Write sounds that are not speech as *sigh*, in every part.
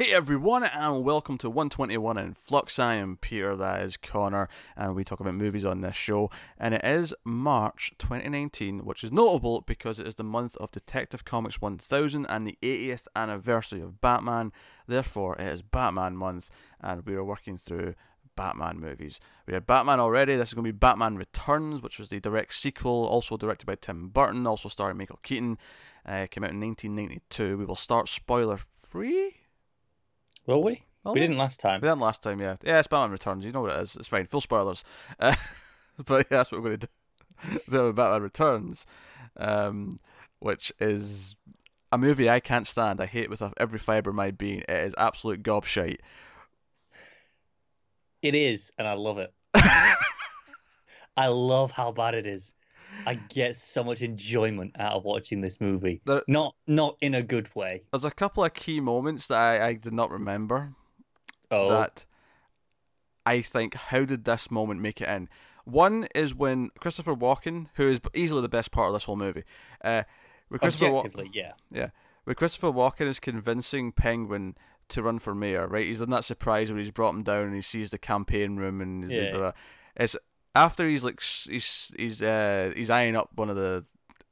Hey everyone, and welcome to 121 in Flux. I am Peter, that is Connor, and we talk about movies on this show. And it is March 2019, which is notable because it is the month of Detective Comics 1000 and the 80th anniversary of Batman. Therefore, it is Batman month, and we are working through Batman movies. We had Batman already. This is going to be Batman Returns, which was the direct sequel, also directed by Tim Burton, also starring Michael Keaton. Uh, came out in 1992. We will start spoiler free. Will we? Will we we? didn't last time. We didn't last time, yeah. Yeah, it's Batman Returns. You know what it is. It's fine. Full spoilers. *laughs* Uh, but yeah, that's what we're going to do. *laughs* with Batman Returns, um, which is a movie I can't stand. I hate with every fibre of my being. It is absolute gobshite. It is, and I love it. *laughs* I love how bad it is. I get so much enjoyment out of watching this movie. There- Not not in a good way. There's a couple of key moments that I, I did not remember. Oh, that I think, how did this moment make it in? One is when Christopher Walken, who is easily the best part of this whole movie, uh, with Christopher Wa- yeah. Yeah. Where Christopher Walken is convincing Penguin to run for mayor, right? He's in that surprise where he's brought him down and he sees the campaign room and Yeah. blah, blah. it's after he's like he's he's uh he's eyeing up one of the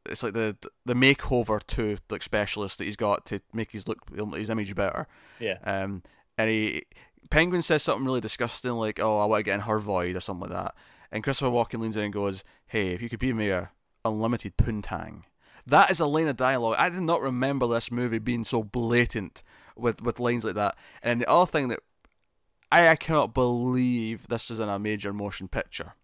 it's like the the makeover to like specialist that he's got to make his look his image better. Yeah. Um, and he Penguin says something really disgusting like, "Oh, I want to get in her void" or something like that. And Christopher Walken leans in and goes, "Hey, if you could be mayor, unlimited poontang." That is a line of dialogue. I did not remember this movie being so blatant with, with lines like that. And the other thing that I, I cannot believe this is in a major motion picture.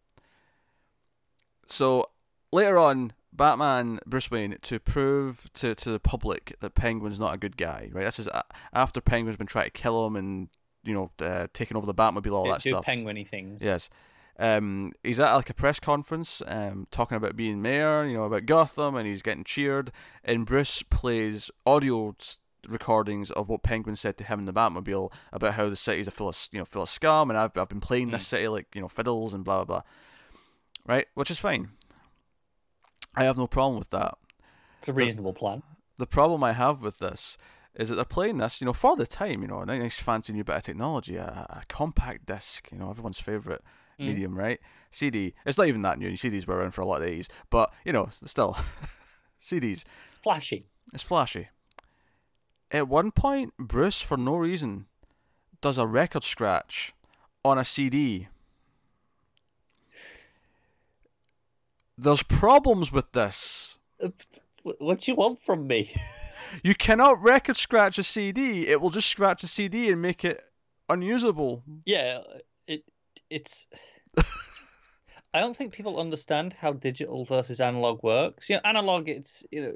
So later on, Batman, Bruce Wayne, to prove to, to the public that Penguin's not a good guy, right? This is after Penguin's been trying to kill him and, you know, uh, taking over the Batmobile, all do, that do stuff. penguiny things. Yes. Um, he's at like a press conference, um, talking about being mayor, you know, about Gotham, and he's getting cheered. And Bruce plays audio recordings of what Penguin said to him in the Batmobile about how the city's a full of, you know, full of scum, and I've I've been playing this Mm. city like you know fiddles and blah blah blah, right? Which is fine. I have no problem with that. It's a reasonable plan. The problem I have with this is that they're playing this, you know, for the time, you know, a nice fancy new bit of technology, a, a compact disc, you know, everyone's favorite Mm. medium, right? CD. It's not even that new. CDs were around for a lot of days, but you know, still, *laughs* CDs. It's flashy. It's flashy. At one point, Bruce, for no reason, does a record scratch on a CD. There's problems with this. What do you want from me? *laughs* You cannot record scratch a CD. It will just scratch a CD and make it unusable. yeah, it it's. *laughs* I don't think people understand how digital versus analog works. You know, analog, it's you know,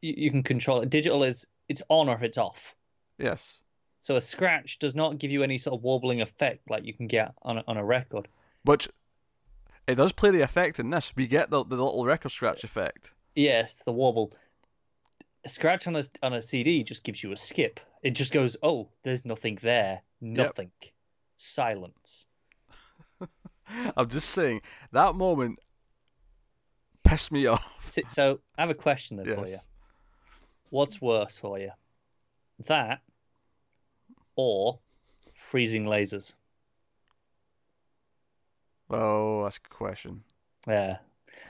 you, you can control it. Digital is it's on or it's off. Yes. So a scratch does not give you any sort of wobbling effect like you can get on a, on a record. Which it does play the effect in this. We get the, the little record scratch effect. Yes, the wobble. A scratch on a on a CD just gives you a skip. It just goes, oh, there's nothing there, nothing, silence. *laughs* I'm just saying that moment pissed me *laughs* off. So, so I have a question then for you. What's worse for you, that or freezing lasers? Oh, that's a question. Yeah,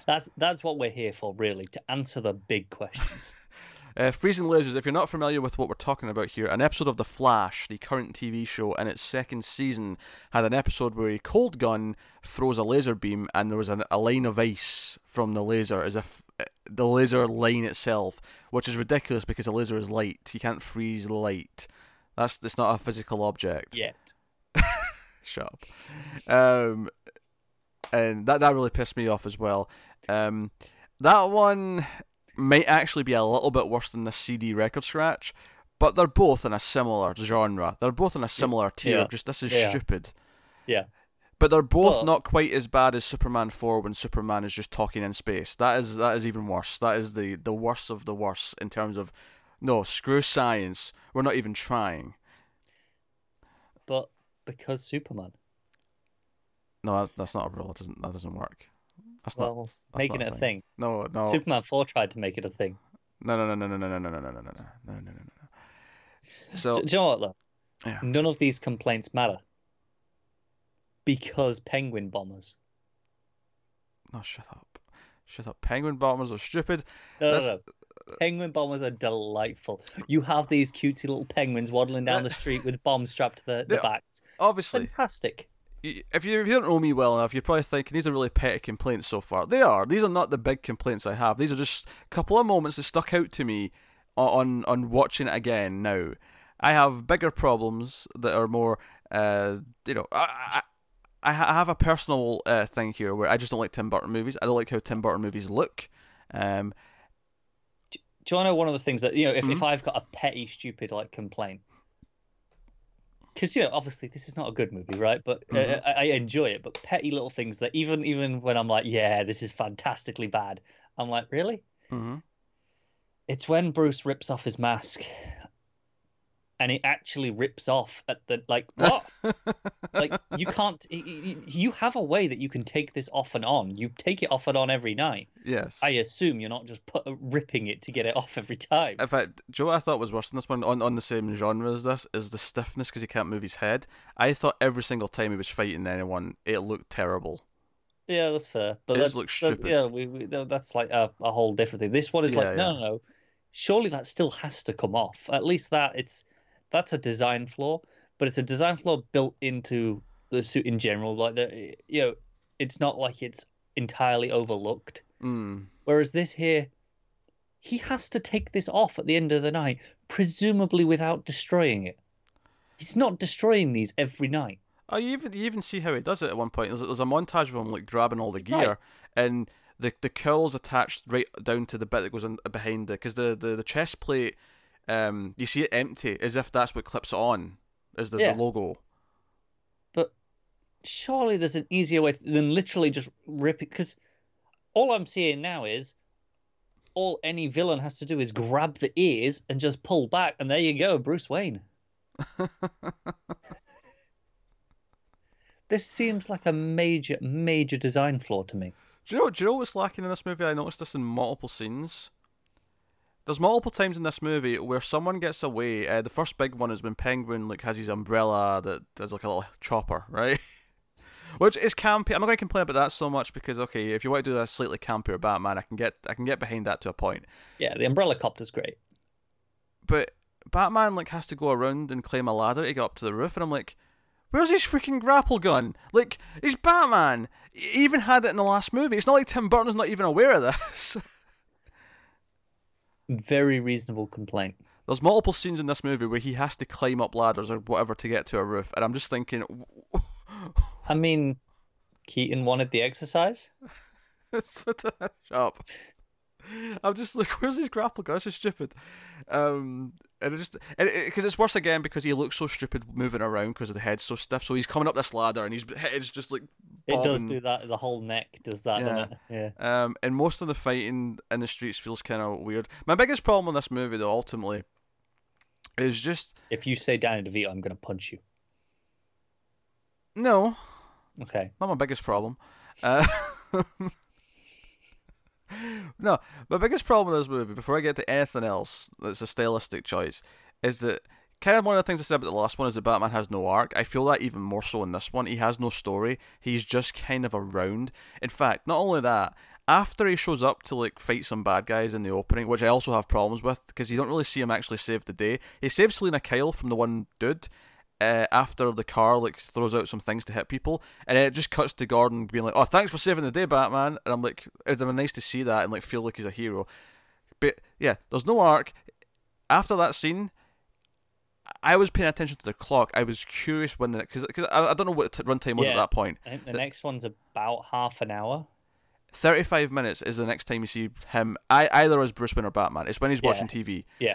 that's that's what we're here for, really, to answer the big questions. *laughs* Uh, Freezing Lasers, if you're not familiar with what we're talking about here, an episode of The Flash, the current TV show, in its second season, had an episode where a cold gun throws a laser beam and there was an, a line of ice from the laser, as if uh, the laser line itself, which is ridiculous because a laser is light. You can't freeze light. That's it's not a physical object. Yet, *laughs* Shut up. Um, and that that really pissed me off as well. Um, that one might actually be a little bit worse than the CD record scratch, but they're both in a similar genre. They're both in a similar tier yeah. of just this is Yeah. stupid. yeah. But they're both But- not quite as bad as Superman four when Superman is just talking in space. That is that is even worse. That is the the worst of the worst in terms of no screw science. We're not even trying. But because Superman, No, that's that's not a rule. It doesn't that doesn't work. That's not that's making not it a thing. No, no, Superman four tried to make it a thing. no, no, no, no, no, no, no, no, no, no, no, no, no, no, no, no. So Do, do you know what though? Yeah. None of these complaints matter because penguin bombers. No, shut up. Shut up. Penguin bombers are stupid. No, no, That's- no. Penguin bombers are delightful. You have these cutesy little penguins waddling down the street with bombs strapped to the, the Yeah. backs. Obviously, Fantastic. If you if you don't know me well enough, you're probably thinking these are really petty complaints so far. They are. These are not the big complaints I have. These are just a couple of moments that stuck out to me on on watching it again. Now, I have bigger problems that are more, uh, you know, I. I I have a personal uh, thing here where I just don't like Tim Burton movies. I don't like how Tim Burton movies look. Um, Do you want to know one of the things that you know? If, Mm-hmm. if I've got a petty, stupid like complaint, because you know, obviously this is not a good movie, right? But uh, Mhm. I, I enjoy it. But petty little things that even even when I'm like, yeah, this is fantastically bad, I'm like, really? mhm. It's when Bruce rips off his mask, and it actually rips off at the like *laughs* what? like you can't. You have a way that you can take this off and on. You take it off and on every night. Yes. I assume you're not just put, ripping it to get it off every time. In fact, Joe, you know I thought was worse than this one on, on the same genre as this is the stiffness because he can't move his head. I thought every single time he was fighting anyone, it looked terrible. Yeah, that's fair. But It that's looks that- stupid. yeah, we, we that's like a, a whole different thing. This one is Yeah, like no, no, no. Surely that still has to come off. At least that it's that's a design flaw, but it's a design flaw built into the suit in general. Like the you know, it's not like it's entirely overlooked. Mm. Whereas this here, he has to take this off at the end of the night, presumably without destroying it. He's not destroying these every night. Oh, you even you even see how he does it at one point. There's, there's a montage of him like grabbing all the gear, Right. and the the cowl's attached right down to the bit that goes in behind it because the, the the chest plate, um, you see it empty as if that's what clips on, is the, Yeah. the logo. But surely there's an easier way to, than literally just rip it because all i'm seeing now is all any villain has to do is grab the ears and just pull back and there you go bruce wayne *laughs* this seems like a major major design flaw to me Do you know? Do you know what's lacking in this movie? I noticed this in multiple scenes. There's multiple times in this movie where someone gets away. Uh, the first big one is when Penguin like has his umbrella that does like a little chopper, *laughs* right? Which is campy. I'm not going to complain about that so much because okay, if you want to do a slightly campier Batman, I can get I can get behind that to a point. yeah the umbrella copter's great But Batman like has to go around and climb a ladder to get up to the roof, and I'm like, where's his freaking grapple gun? Like, he's Batman. He even had it in the last movie. It's not like Tim Burton's not even aware of this. *laughs* very reasonable complaint There's multiple scenes in this movie where he has to climb up ladders or whatever to get to a roof, and I'm just thinking, *laughs* i mean keaton wanted the exercise *laughs* it's shut up. I'm just like, where's his grapple? This is stupid. Um, and it just because it's worse again because he looks so stupid moving around because of the head's so stiff. So he's coming up this ladder and his head's just like it does do that the whole neck does that it? yeah Um, and most of the fighting in the streets feels kind of weird. My biggest problem in this movie, though, ultimately, is just if you say danny devito i'm gonna punch you no, okay not my biggest problem. Uh, *laughs* *laughs* no, my biggest problem with this movie, before I get to anything else that's a stylistic choice, is that kind of one of the things I said about the last one is that Batman has no arc. I feel that even more so in this one. He has no story. He's just kind of around. In fact, not only that, after he shows up to like fight some bad guys in the opening, which I also have problems with because you don't really see him actually save the day. He saves Selina Kyle from the one dude. Uh, after the car like throws out some things to hit people, and then it just cuts to Gordon being like, "Oh, thanks for saving the day, Batman." And I'm like, it'd have been nice to see that and like feel like he's a hero. But yeah, there's no arc. After that scene, I was paying attention to the clock. I was curious when the because I, I don't know what t- runtime was at that point. I think the The- next one's about half an hour. Thirty-five minutes is the next time you see him. I either as Bruce Wayne or Batman. It's when he's Yeah. watching TV. Yeah.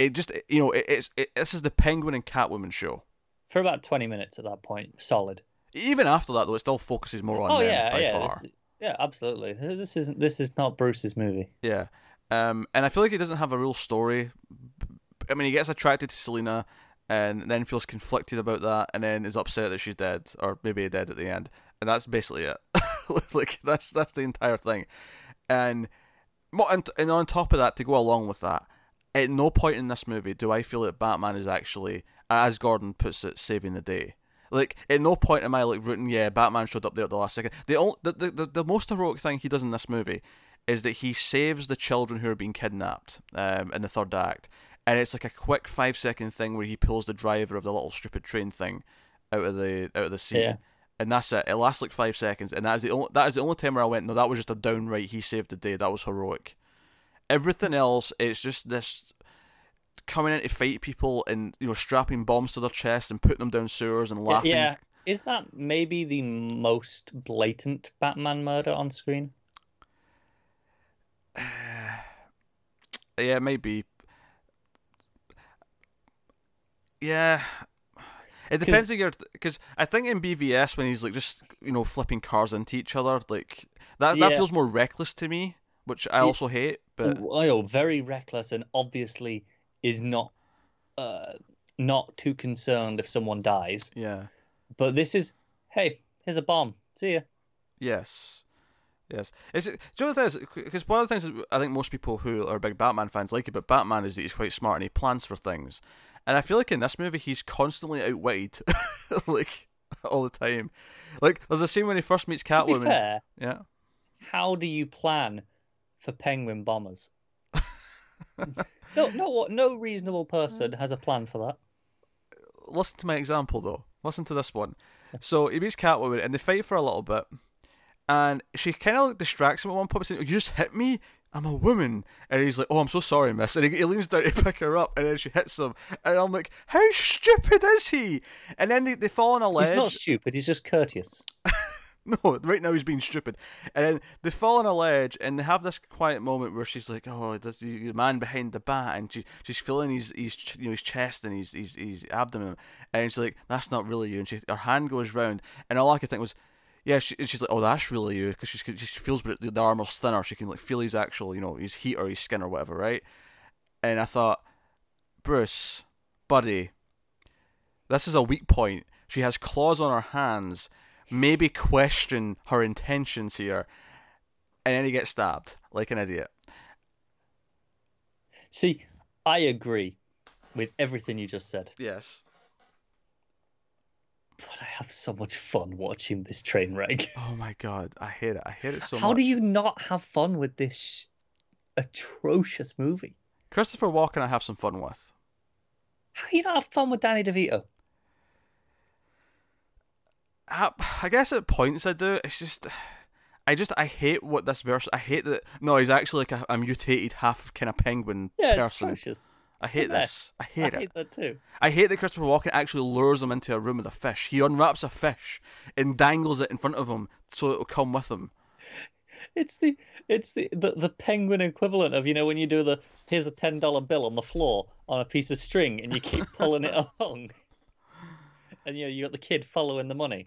It just you know it, it's it, this is the Penguin and Catwoman show. For about 20 minutes at that point. Solid. Even after that though, it still focuses more on oh, them yeah, by yeah. far. This, yeah, absolutely. This isn't this is not Bruce's movie. Yeah. Um, and I feel like he doesn't have a real story. I mean, he gets attracted to Selina and then feels conflicted about that and then is upset that she's dead or maybe dead at the end. And that's basically it. *laughs* like that's that's the entire thing. And and and on top of that to go along with that, at no point in this movie do I feel that Batman is actually, as Gordon puts it, saving the day. Like at no point am I like rooting. Yeah, Batman showed up there at the last second. The only, the, the, the, the most heroic thing he does in this movie is that he saves the children who are being kidnapped um, in the third act, and it's like a quick five second thing where he pulls the driver of the little stupid train thing out of the out of the scene. Yeah. And that's it. It lasts like five seconds, and that is the only that is the only time where I went. No, that was just a downright. He saved the day. That was heroic. Everything else, it's just this coming in to fight people and you know strapping bombs to their chest and putting them down sewers and laughing. Yeah. Is that maybe the most blatant Batman murder on screen? *sighs* Yeah, maybe. Yeah. It depends on your because I think in BVS when he's like just you know flipping cars into each other like that that feels more reckless to me, which I also hate. But oh, very reckless and obviously is not uh, not too concerned if someone dies. yeah, But this is, hey, here's a bomb. See ya. yes, yes. It's do you know the thing because one of the things that I think most people who are big Batman fans like about Batman is that he's quite smart and he plans for things, and I feel like in this movie he's constantly outwitted, *laughs* like all the time. Like there's a scene when he first meets To be Catwoman. fair, Yeah. how do you plan for penguin bombers? *laughs* no, no, what? No reasonable person uh. has a plan for that. listen to my example though. Listen to this one. So he meets Catwoman and they fight for a little bit, and she kind of like distracts him at one point, saying, oh, "You just hit me. I'm a woman." And he's like, "Oh, I'm so sorry, miss." And he, he leans down to *laughs* pick her up, and then she hits him, and I'm like, "How stupid is he?" And then they, they fall on a ledge. He's not stupid. He's just courteous. *laughs* *laughs* No, right now he's being stupid. And then they fall on a ledge and they have this quiet moment where she's like, "Oh, there's the man behind the bat," and she she's feeling his his you know his chest and his his, his abdomen, and she's like, "That's not really you." And she her hand goes round, and all I could think was. Yeah, she, she's like, oh, that's really you, because she she feels but the armor's thinner. She can like feel his actual, you know, his heat or his skin or whatever, right? And I thought, Bruce, buddy, this is a weak point. She has claws on her hands. Maybe question her intentions here. And then he gets stabbed like an idiot. See, I agree with everything you just said, Yes. but I have so much fun watching this train wreck. *laughs* Oh my god, I hate it. I hate it so How much. How do you not have fun with this atrocious movie? Christopher Walken, I have some fun with. How do you not have fun with Danny DeVito? I, I guess at points I do. It's just, I just I hate what this verse. I hate that. No, he's actually like a, a mutated half kind of penguin Yeah, it's person. atrocious. I hate mess. this. I hate it. I it. hate that too. I hate that Christopher Walken actually lures him into a room with a fish. He unwraps a fish and dangles it in front of him so it'll come with him. It's the it's the, the the penguin equivalent of you know when you do the here's a ten dollar bill on the floor on a piece of string and you keep pulling it *laughs* along, and you know you got the kid following the money.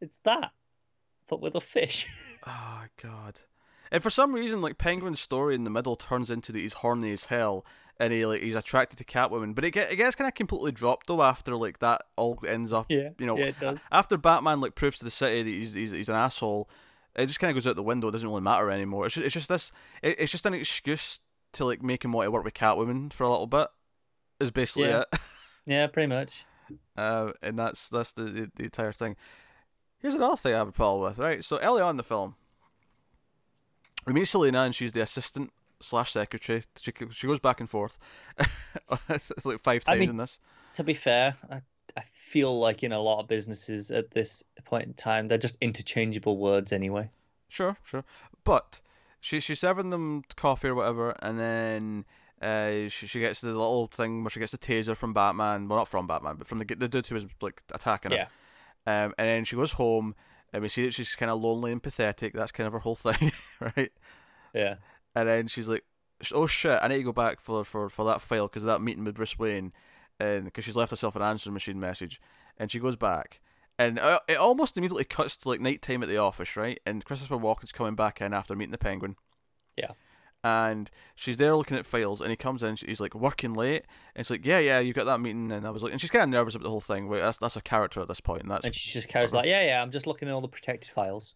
It's that, but with a fish. Oh *laughs* god. And for some reason, like Penguin's story in the middle turns into that he's horny as hell, and he like he's attracted to Catwoman. But it, get, it gets kind of completely dropped though after like that all ends up. Yeah, you know, yeah, it does. after Batman like proves to the city that he's he's, he's an asshole. It just kind of goes out the window. It doesn't really matter anymore. It's just, it's just this. It, it's just an excuse to like make him want to work with Catwoman for a little bit. Is basically Yeah. it. *laughs* Yeah, pretty much. Uh, and that's that's the, the the entire thing. Here's another thing I have a problem with. Right, so early on in the film, we meet Selina, and she's the assistant slash secretary. She she goes back and forth, *laughs* it's like five I times mean- in this. To be fair, I I feel like in a lot of businesses at this point in time they're just interchangeable words anyway. Sure, sure, but she she's serving them coffee or whatever, and then. Uh, she, she gets the little thing where she gets the taser from Batman. Well, not from Batman, but from the the dude who was like attacking her. Yeah. Um, and then she goes home, and we see that she's kind of lonely and pathetic. That's kind of her whole *laughs* thing, right? Yeah. And then she's like, "Oh shit, I need to go back for for, for that file because of that meeting with Bruce Wayne, and because she's left herself an answering machine message." And she goes back, and uh, it almost immediately cuts to like nighttime at the office, right? And Christopher Walken's coming back in after meeting the Penguin. Yeah. And she's there looking at files, and he comes in. He's like working late, and it's like, "Yeah, yeah, you got that meeting." And I was like, and she's kind of nervous about the whole thing. Wait, that's that's a character at this point, and that's And she just carries like, yeah, yeah, I'm just looking at all the protected files.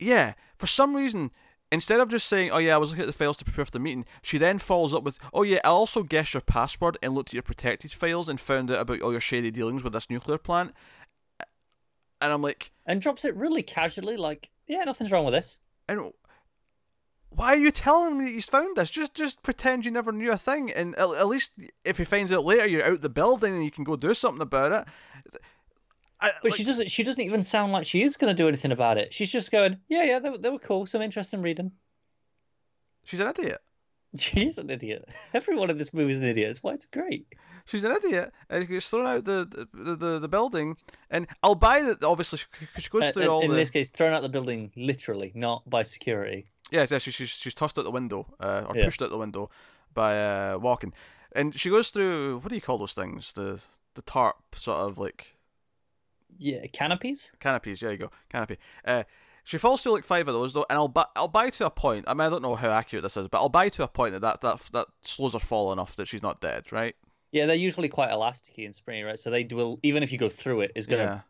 yeah, for some reason, instead of just saying, "Oh yeah, I was looking at the files to prepare for the meeting," she then follows up with, "Oh yeah, I also guessed your password and looked at your protected files and found out about all your shady dealings with this nuclear plant." And I'm like, and drops it really casually, like, "Yeah, nothing's wrong with this." and why are you telling me that he's found this? Just just pretend you never knew a thing, and at, at least if he finds out later, you're out the building and you can go do something about it. I, But like- she doesn't. She doesn't even sound like she is going to do anything about it. She's just going, "Yeah, yeah, they, were- they were cool. Some interesting reading." she's an idiot. She's an idiot. Everyone in this movie is an idiot. That's why it's great. She's an idiot, and she gets thrown out the the, the, the building. And I'll buy that. Obviously, she goes Uh, through in all in the this case, thrown out the building literally, not by security. Yeah, yeah she, she's she's tossed out the window uh, or Yeah. pushed out the window by uh, Walken, and she goes through what do you call those things? The the tarp sort of like Yeah, canopies. canopies. There you go, canopy. Uh, she falls through like five of those though, and I'll buy I'll buy to a point. I mean, I don't know how accurate this is, but I'll buy to a point that that that, that slows her fall enough that she's not dead, right? Yeah, they're usually quite elasticy and springy, right? So they will, even if you go through it, to Yeah,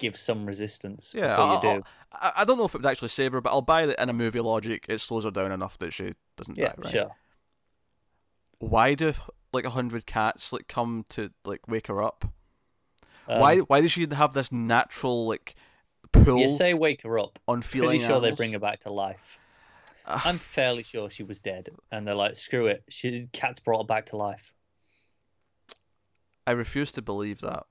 give some resistance yeah. before you I'll- do. I, I don't know if it would actually save her, but I'll buy that in a movie logic, it slows her down enough that she doesn't yeah, die, right? sure. Why do like a hundred cats like come to like wake her up? Um, why why does she have this natural like pull You say wake her up. on feeling Pretty sure they bring her back to life. I'm fairly sure she was dead, and they're like, "Screw it." She cats brought her back to life. I refuse to believe that.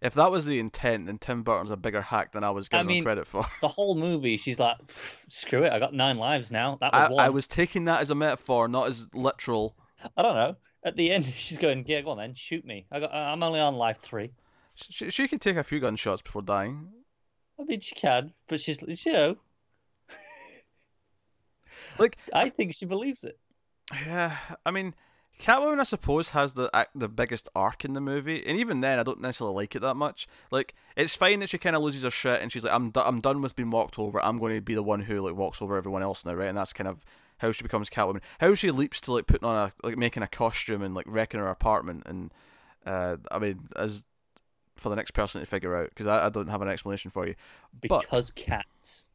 If that was the intent, then Tim Burton's a bigger hack than I was I giving him credit for. The whole movie, she's like, "Screw it." I got nine lives now. That was I, one. I was taking that as a metaphor, not as literal. I don't know. At the end, *laughs* she's going, "Yeah, go on then, shoot me." I got. Uh, I'm only on life three. She, she can take a few gunshots before dying. I mean, she can, but she's, you know, Like, *laughs* I think she believes it. *sighs* yeah, I mean, Catwoman, I suppose, has the the biggest arc in the movie, and even then, I don't necessarily like it that much. Like, it's fine that she kind of loses her shit, and she's like, "I'm do- I'm done with being walked over. I'm going to be the one who like walks over everyone else now, right?" And that's kind of how she becomes Catwoman. How she leaps to like putting on a like making a costume and like wrecking her apartment, and uh, I mean, as for the next person to figure out, because I, I don't have an explanation for you. But- Because cats.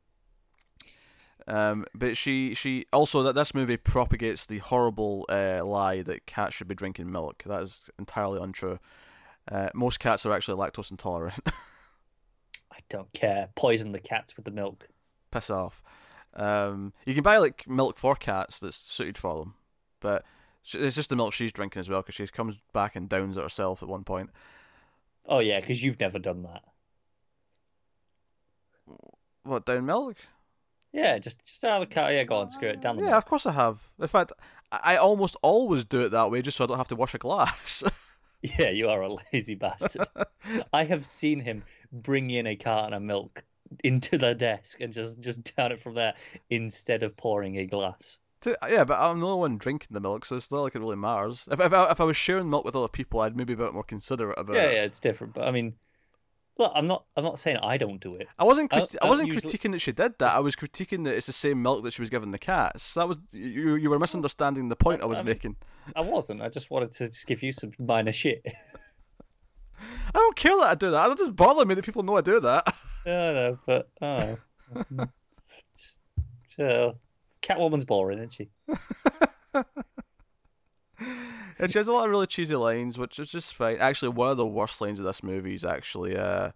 Um, but she she also that this movie propagates the horrible uh, lie that cats should be drinking milk. That is entirely untrue. Uh, most cats are actually lactose intolerant. *laughs* I don't care. Poison the cats with the milk. Piss off. Um, you can buy like milk for cats that's suited for them, but it's just the milk she's drinking as well because she comes back and downs it herself at one point. Oh yeah, because you've never done that. What down milk? Yeah, just just out of the cat. Yeah, go on, screw it. Down the Yeah, milk. of course I have. In fact, I I almost always do it that way just so I don't have to wash a glass. *laughs* Yeah, you are a lazy bastard. *laughs* I have seen him bring in a carton of milk into the desk and just just down it from there instead of pouring a glass. Yeah, but I'm the only one drinking the milk, so it's not like it really matters. If if I, if I was sharing milk with other people, I'd maybe be a bit more considerate about Yeah, it. yeah, it's different. But I mean, look, I'm not I'm not saying I don't do it. I wasn't I- criti- I I, wasn't usually- critiquing that she did that. I was critiquing that it's the same milk that she was giving the cats. That was you. You were misunderstanding the point I was I mean- making. I wasn't. I just wanted to just give you some minor shit. *laughs* I don't care that I do that. It doesn't bother me that people know I do that. I don't know, but I don't know. Sure. Catwoman's boring, isn't she? *laughs* she has a lot of really cheesy lines, which is just fine. Actually, one of the worst lines of this movie is actually uh,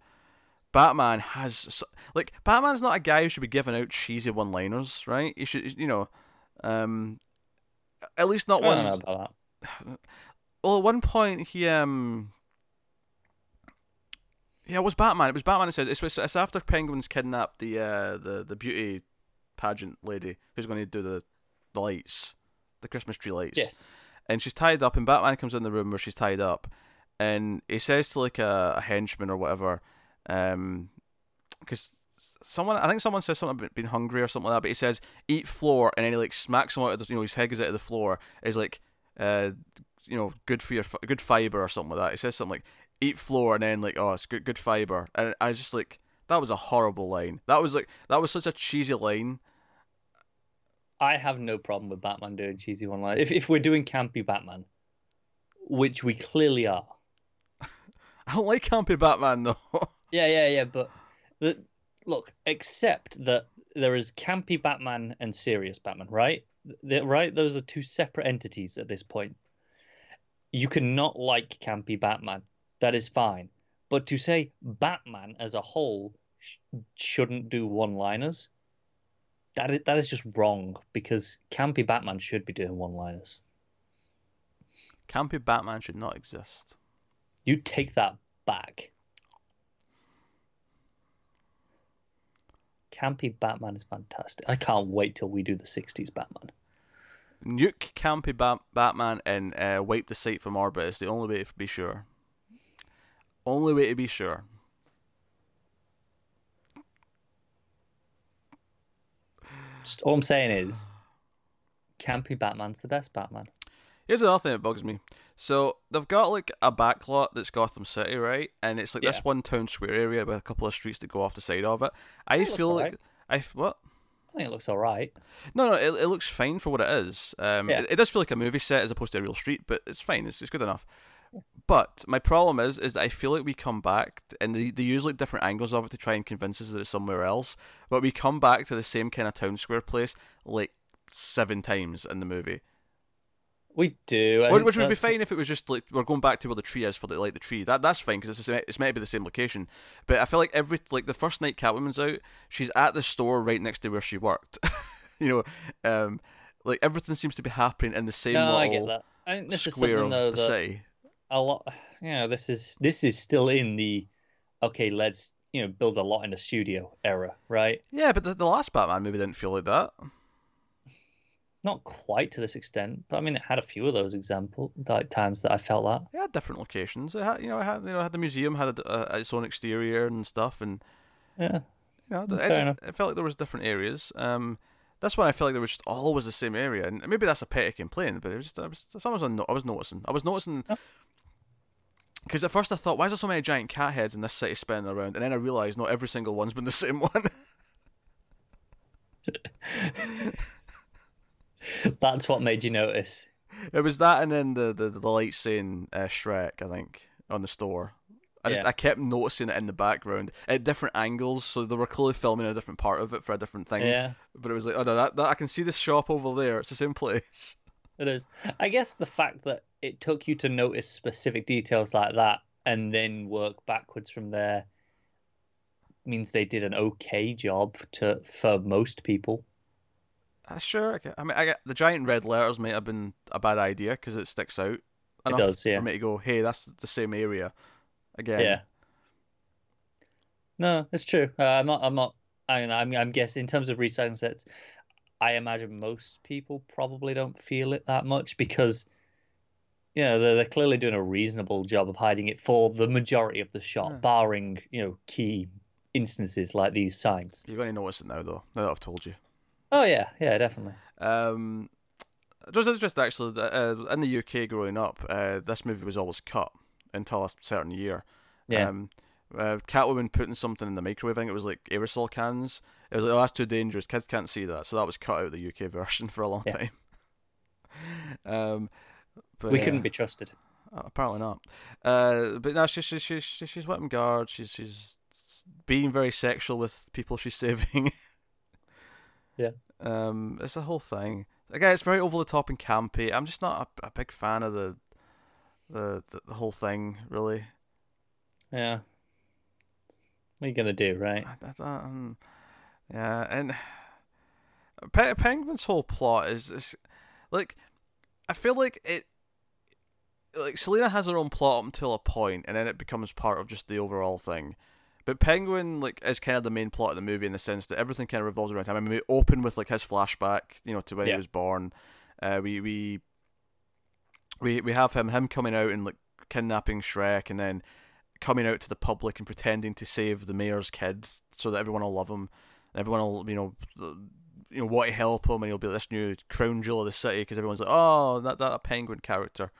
Batman has like Batman's not a guy who should be giving out cheesy one-liners, right? He should, you know, um, at least not I don't know ones. about *sighs* Well, at one point he um. Yeah, it was Batman. It was Batman. It says it's, it's after Penguin's kidnapped the uh the the beauty pageant lady who's going to do the the lights, the Christmas tree lights. Yes. And she's tied up, and Batman comes in the room where she's tied up, and he says to like a, a henchman or whatever, um, because someone I think someone says something about being hungry or something like that, but he says eat floor, and then he like smacks him out of the, you know his head goes out of the floor. Is like, uh, you know, good for your fi- good fiber or something like that. He says something like eat floor, and then like oh it's good good fiber, and I was just like that was a horrible line. That was like that was such a cheesy line. I have no problem with Batman doing cheesy one line. If if we're doing campy Batman, which we clearly are. *laughs* I don't like campy Batman though. *laughs* Yeah, yeah, yeah. But the, look, except that there is campy Batman and serious Batman, right? Right, those are two separate entities at this point. You cannot like campy Batman. That is fine. But to say Batman as a whole sh- shouldn't do one-liners, that is, that is just wrong because campy Batman should be doing one-liners. Campy Batman should not exist. You take that back. Campy Batman is fantastic. I can't wait till we do the 60s Batman. Nuke Campy ba- Batman and uh, wipe the site from orbit is the only way to be sure. Only way to be sure. All I'm saying is, Campy Batman's the best Batman. Here's another thing that bugs me. So they've got like a backlot that's Gotham City, right? And it's like this one town square area with a couple of streets that go off the side of it. I feel like alright. I what? I think it looks all right. No, no, it, it looks fine for what it is. Um, Yeah. it, it does feel like a movie set as opposed to a real street, but it's fine. It's, it's good enough. But my problem is, is that I feel like we come back and they, they use like different angles of it to try and convince us that it's somewhere else. But we come back to the same kind of town square place like seven times in the movie. We do. Which, which would be fine if it was just like we're going back to where the tree is for the like the tree. That that's fine because it's the same, it's meant to be the same location. But I feel like every like the first night Catwoman's out, she's at the store right next to where she worked. *laughs* you know, um, like everything seems to be happening in the same No, little I get that. I think this is square something of the that city. A lot. You know, this is this is still in the okay. Let's you know build a lot in the studio era, right? Yeah, but the, the last Batman movie didn't feel like that. Not quite to this extent, but I mean, it had a few of those example like times that I felt that. Yeah, different locations. It had you know it had you know had the museum had a, uh, its own exterior and stuff, and Yeah, you know, it, just- it felt like there was different areas. Um, this one I feel like there was just always the same area, and maybe that's a petty complaint, but it was just I was I no- I was noticing. I was noticing Oh. Because at first I thought, why is there so many giant cat heads in this city spinning around? And then I realised not every single one's been the *laughs* same one. that's what made you notice. it was that, and then the the, the light saying uh, Shreck, I think, on the store. I just Yeah. I kept noticing it in the background at different angles, so they were clearly filming a different part of it for a different thing. Yeah, But it was like, oh no, that, that I can see the shop over there. It's the same place. it is. I guess the fact that it took you to notice specific details like that and then work backwards from there means they did an okay job to for most people. Uh, sure, I, I mean, I get, the giant red letters might have been a bad idea because it sticks out. enough does, yeah. For me to go, hey, that's the same area. Again, Yeah. No, it's true. Uh, I'm not. I'm not. I mean, I'm. I'm guessing in terms of recycling sets, I imagine most people probably don't feel it that much because, you know, they're, they're clearly doing a reasonable job of hiding it for the majority of the shot, Yeah. barring you know key instances like these signs. you're going to notice it now, though. Now that I've told you. Oh yeah, yeah, definitely. Um, just it's just actually uh, in the UK growing up, uh, this movie was always cut until a certain year. Yeah. Um, uh, Catwoman putting something in the microwave. I think it was like aerosol cans. It was like, oh, that's too dangerous. Kids can't see that, so that was cut out of the UK *laughs* version for a long Yeah. time. *laughs* um, but we yeah. couldn't be trusted. Uh, apparently not. Uh, but no, she's she's she's she's, she's whipping guard. She's she's being very sexual with people she's saving. *laughs* Yeah. Um, it's a whole thing. Again, it's very over the top and campy. I'm just not a, a big fan of the, the the the whole thing. Really, Yeah. What are you gonna do, right? I, I, um, yeah, and Pe- Penguin's whole plot is, is like I feel like it. Like Selina has her own plot up until a point, and then it becomes part of just the overall thing. But Penguin, like, is kind of the main plot of the movie in the sense that everything kind of revolves around him. I mean, we open with like his flashback, you know, to when Yeah. he was born. Uh, we we we we have him him coming out and like kidnapping Shreck, and then coming out to the public and pretending to save the mayor's kids so that everyone will love him, and everyone will you know you know want to help him, and he'll be this new crown jewel of the city because everyone's like, oh, that that a penguin character.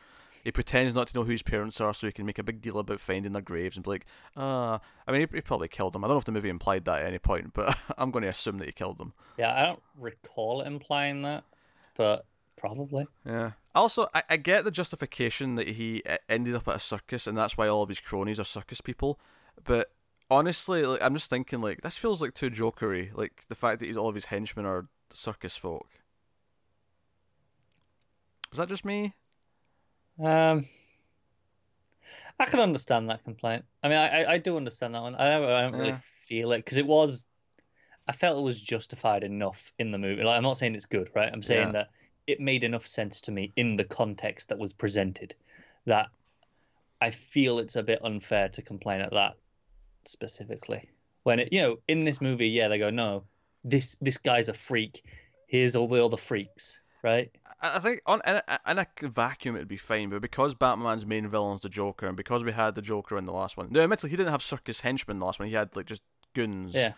He pretends not to know who his parents are, so he can make a big deal about finding their graves and be like, ah. I mean, he, he probably killed them. I don't know if the movie implied that at any point, but *laughs* I'm going to assume that he killed them. Yeah, I don't recall it implying that, but probably. Yeah. Also, I, I get the justification that he ended up at a circus and that's why all of his cronies are circus people, but honestly, like, I'm just thinking like this feels like too jokery. Like the fact that he's all of his henchmen are circus folk. Is that just me? Um, I can understand that complaint. I mean, I I, I do understand that one. I don't, I don't really Yeah. feel it because it was. I felt it was justified enough in the movie. Like I'm not saying it's good, right? I'm saying Yeah. that it made enough sense to me in the context that was presented that I feel it's a bit unfair to complain at that specifically. When it, you know, in this movie, yeah, they go, no, this this guy's a freak. Here's all the other freaks, right? I I think on in a, in a vacuum it'd be fine, but because Batman's main villain's the Joker, and because we had the Joker in the last one, no, admittedly he didn't have circus henchmen in the last one. He had like just goons. Yeah.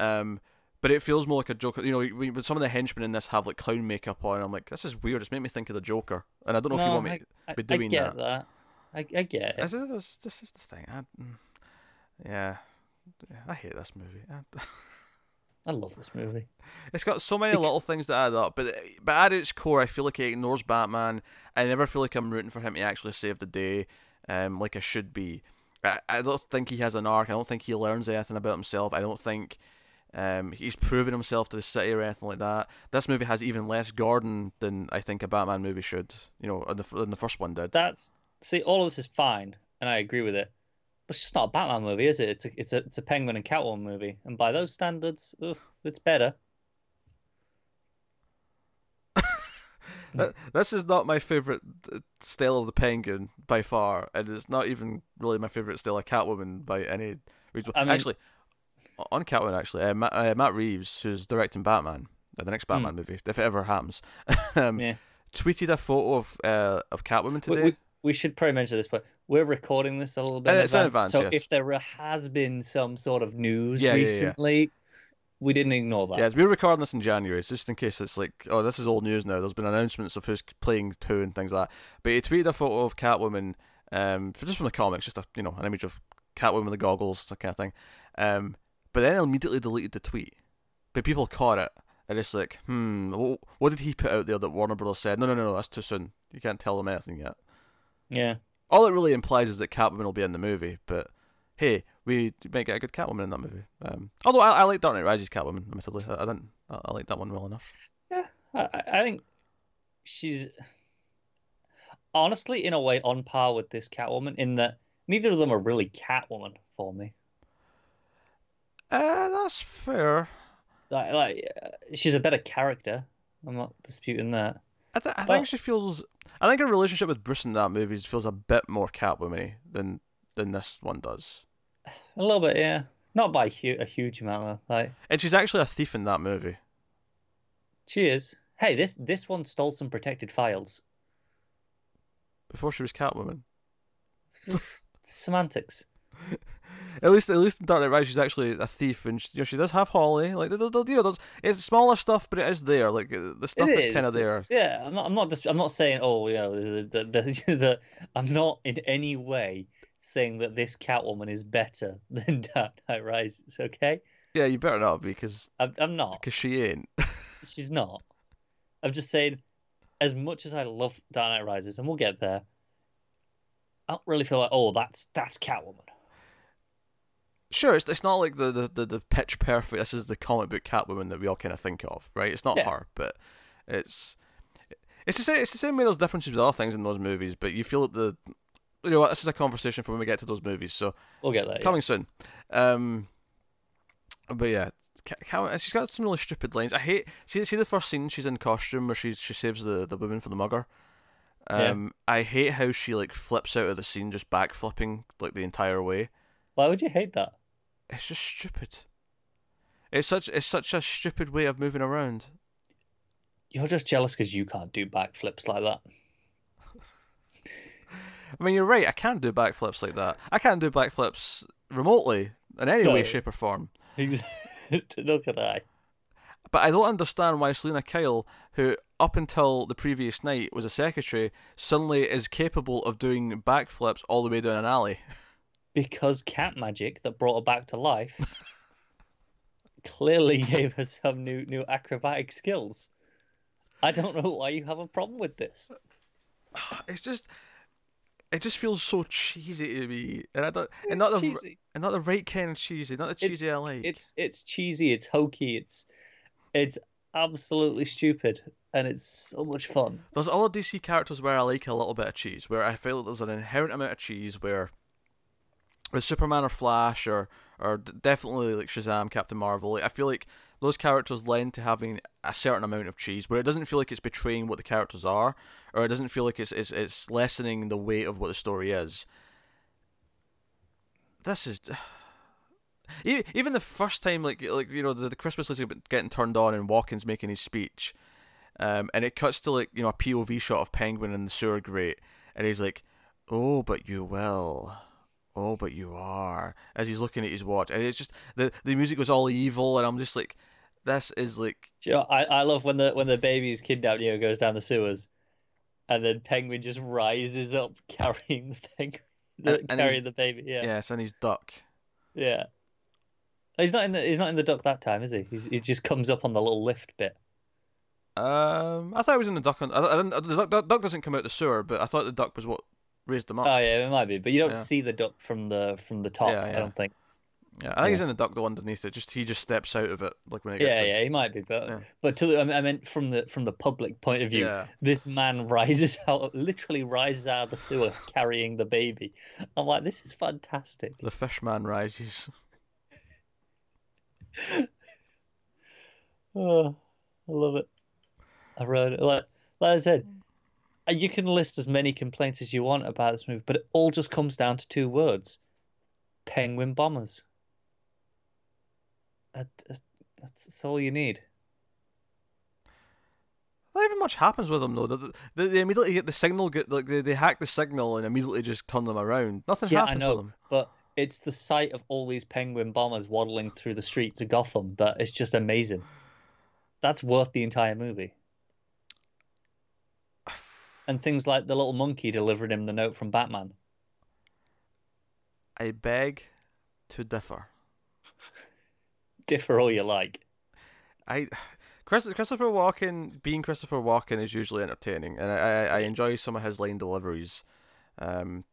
Um, but it feels more like a Joker. You know, we, some of the henchmen in this have like clown makeup on. I'm like, this is weird. It's made me think of the Joker, and I don't know if you want me I, to be I doing get that. that. I, I get it. This is, this, this is the thing. I, mm, yeah. I hate this movie. I- *laughs* I love this movie. It's got so many little things that add up, but but at its core, I feel like it ignores Batman. I never feel like I'm rooting for him to actually save the day, um, like I should be. I, I don't think he has an arc. I don't think he learns anything about himself. I don't think um, he's proven himself to the city or anything like that. This movie has even less Gordon than I think a Batman movie should. You know, than the, than the first one did. That's see, all of this is fine, and I agree with it. But it's just not a Batman movie, is it? It's a it's a it's a Penguin and Catwoman movie, and by those standards, ugh, it's better. *laughs* Th- this is not my favorite uh, style of the Penguin by far, and it's not even really my favorite style of Catwoman by any reason. I mean- actually, on Catwoman, actually, uh, Matt, uh, Matt Reeves, who's directing Batman, uh, the next Batman movie, if it ever happens, *laughs* um, Hmm. Yeah. tweeted a photo of uh, of Catwoman We, today. we, we should probably mention this, but we're recording this a little bit And in advance. advance, so yes. if there has been some sort of news Yeah, yeah, yeah. recently, we didn't ignore that. Yes, we're recording this in January, so just in case it's like, oh, this is old news now. There's been announcements of who's playing two and things like that. But he tweeted a photo of Catwoman, um, for- just from the comics, just a you know an image of Catwoman with the goggles, that kind of thing. Um, but then he immediately deleted the tweet. But people caught it, and it's like, hmm, wh- what did he put out there that Warner Brothers said? No, no, no, no, that's too soon. You can't tell them anything yet. Yeah. All it really implies is that Catwoman will be in the movie, but hey, we might get a good Catwoman in that movie. Um, although I, I like Dark Knight Rises Catwoman, admittedly, I, I didn't, I, I like that one well enough. Yeah, I, I think she's honestly, in a way, on par with this Catwoman in that neither of them are really Catwoman for me. Uh, that's fair. Like, like uh, she's a better character. I'm not disputing that. I, th- I Well- think she feels. I think her relationship with Bruce in that movie feels a bit more Catwoman than than this one does. A little bit, yeah. Not by hu- a huge amount, though. Like And she's actually a thief in that movie. she is. Hey, this this one stole some protected files. Before she was Catwoman. Semantics. *laughs* At least, at least in Dark Knight Rises, she's actually a thief, and she, you know she does have Holly. Like, you know, there's it's smaller stuff, but it is there. Like the stuff It is kind of there. Yeah, I'm not. I'm not. Dis- I'm not saying. Oh, yeah. the, the, *laughs* the, the I'm not in any way saying that this Catwoman is better *laughs* than Dark Knight Rises. Okay, Yeah, you better not because I'm. I'm not. because she ain't. *laughs* She's not. I'm just saying, as much as I love Dark Knight Rises, and we'll get there, I don't really feel like, oh, that's that's Catwoman. Sure, it's, it's not like the, the, the, the pitch perfect. This is the comic book Catwoman that we all kind of think of, right? It's not Yeah. her, but it's it's the same. It's the same way. There's differences with other things in those movies, but you feel that the you know what? This is a conversation for when we get to those movies. So We'll get yeah. coming soon. Um, but yeah, she's got some really stupid lines. I hate see see the first scene. She's in costume where she she saves the the woman from the mugger. Yeah. Um, I hate how she like flips out of the scene, just backflipping like the entire way. Why would you hate that? It's just stupid. It's such it's such a stupid way of moving around. You're just jealous because you can't do backflips like that. I mean, you're right. I can't do backflips like that. I can't do backflips remotely in any way, shape, or form. Look *laughs* at I. But I don't understand why Selina Kyle, who up until the previous night was a secretary, suddenly is capable of doing backflips all the way down an alley. *laughs* Because cat magic that brought her back to life clearly *laughs* gave her some new new acrobatic skills. I don't know why you have a problem with this. *sighs* It's just, it just feels so cheesy to me, and I don't, and not the and not the right kind of cheesy, not the cheesy I like. It's it's cheesy. It's hokey. It's it's absolutely stupid, and it's so much fun. There's other DC characters where I like a little bit of cheese, where I feel there's an inherent amount of cheese where with Superman or Flash or or definitely like Shazam, Captain Marvel, like, I feel like those characters lend to having a certain amount of cheese where it doesn't feel like it's betraying what the characters are or it doesn't feel like it's it's, it's lessening the weight of what the story is. This is *sighs* even the first time, like like you know, the, the Christmas list getting turned on and Walken's making his speech, um, and it cuts to like you know a POV shot of Penguin in the sewer grate, and he's like, "Oh, but you will." Oh, but you are. As he's looking at his watch, and it's just the the music goes all evil, and I'm just like, this is like Do you know, I I love when the when the baby's kidnapped, you know, goes down the sewers, and then Penguin just rises up *laughs* carrying the penguin, the, And- and carrying the baby. Yeah, yes, and he's duck. Yeah. He's not in the he's not in the duck that time, is he? He's, he just comes up on the little lift bit. Um, I thought he was in the duck. On, I, I the duck doesn't come out the sewer, but I thought the duck was what raised him up. Oh yeah, it might be, but you don't Yeah. see the duck from the from the top. Yeah, I don't think. yeah, I think he's in the duck though underneath it. Just he just steps out of it like when it gets Yeah, like- yeah, he might be, but Yeah. but to the, I mean- meant from the from the public point of view, yeah. this man *laughs* rises out, literally rises out of the sewer carrying the baby. I'm like, this is fantastic. The fish man rises. *laughs* Oh, I love it. I wrote it. Like, like I said, Uh, you can list as many complaints as you want about this movie, but it all just comes down to two words: penguin bombers. That, that- that's, that's all you need. Not even much happens with them though. They, they, immediately get the signal, get like they, they hack the signal and immediately just turn them around. Nothing Yeah, I happens know. with them. But it's the sight of all these penguin bombers waddling through the streets of Gotham that is just amazing. That's worth the entire movie. And things like the little monkey delivering him the note from Batman. I beg to differ. Differ all you like. I Chris, Christopher Walken being Christopher Walken is usually entertaining, and I I, I enjoy some of his line deliveries. Um,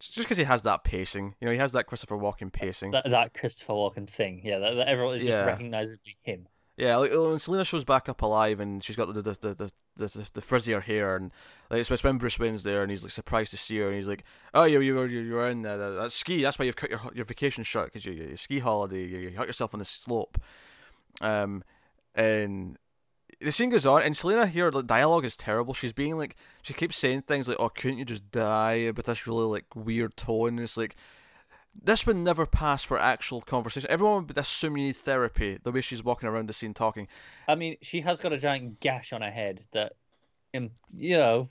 just because he has that pacing, you know, he has that Christopher Walken pacing. That, that Christopher Walken thing. Yeah, that, that everyone is just Yeah. recognizably him. Yeah, like when Selina shows back up alive and she's got the the the the, the, the frizzier hair and like it's when Bruce Wayne's there and he's like surprised to see her and he's like, oh you you were you were in uh, that, ski that's why you've cut your your vacation short because you your ski holiday you, you hurt yourself on the slope, um, and the scene goes on and Selina here the dialogue is terrible. She's being like she keeps saying things like oh couldn't you just die but this really like weird tone. And it's like this would never pass for actual conversation. Everyone would assume you need therapy. The way she's walking around the scene talking. I mean, she has got a giant gash on her head that, um, you know,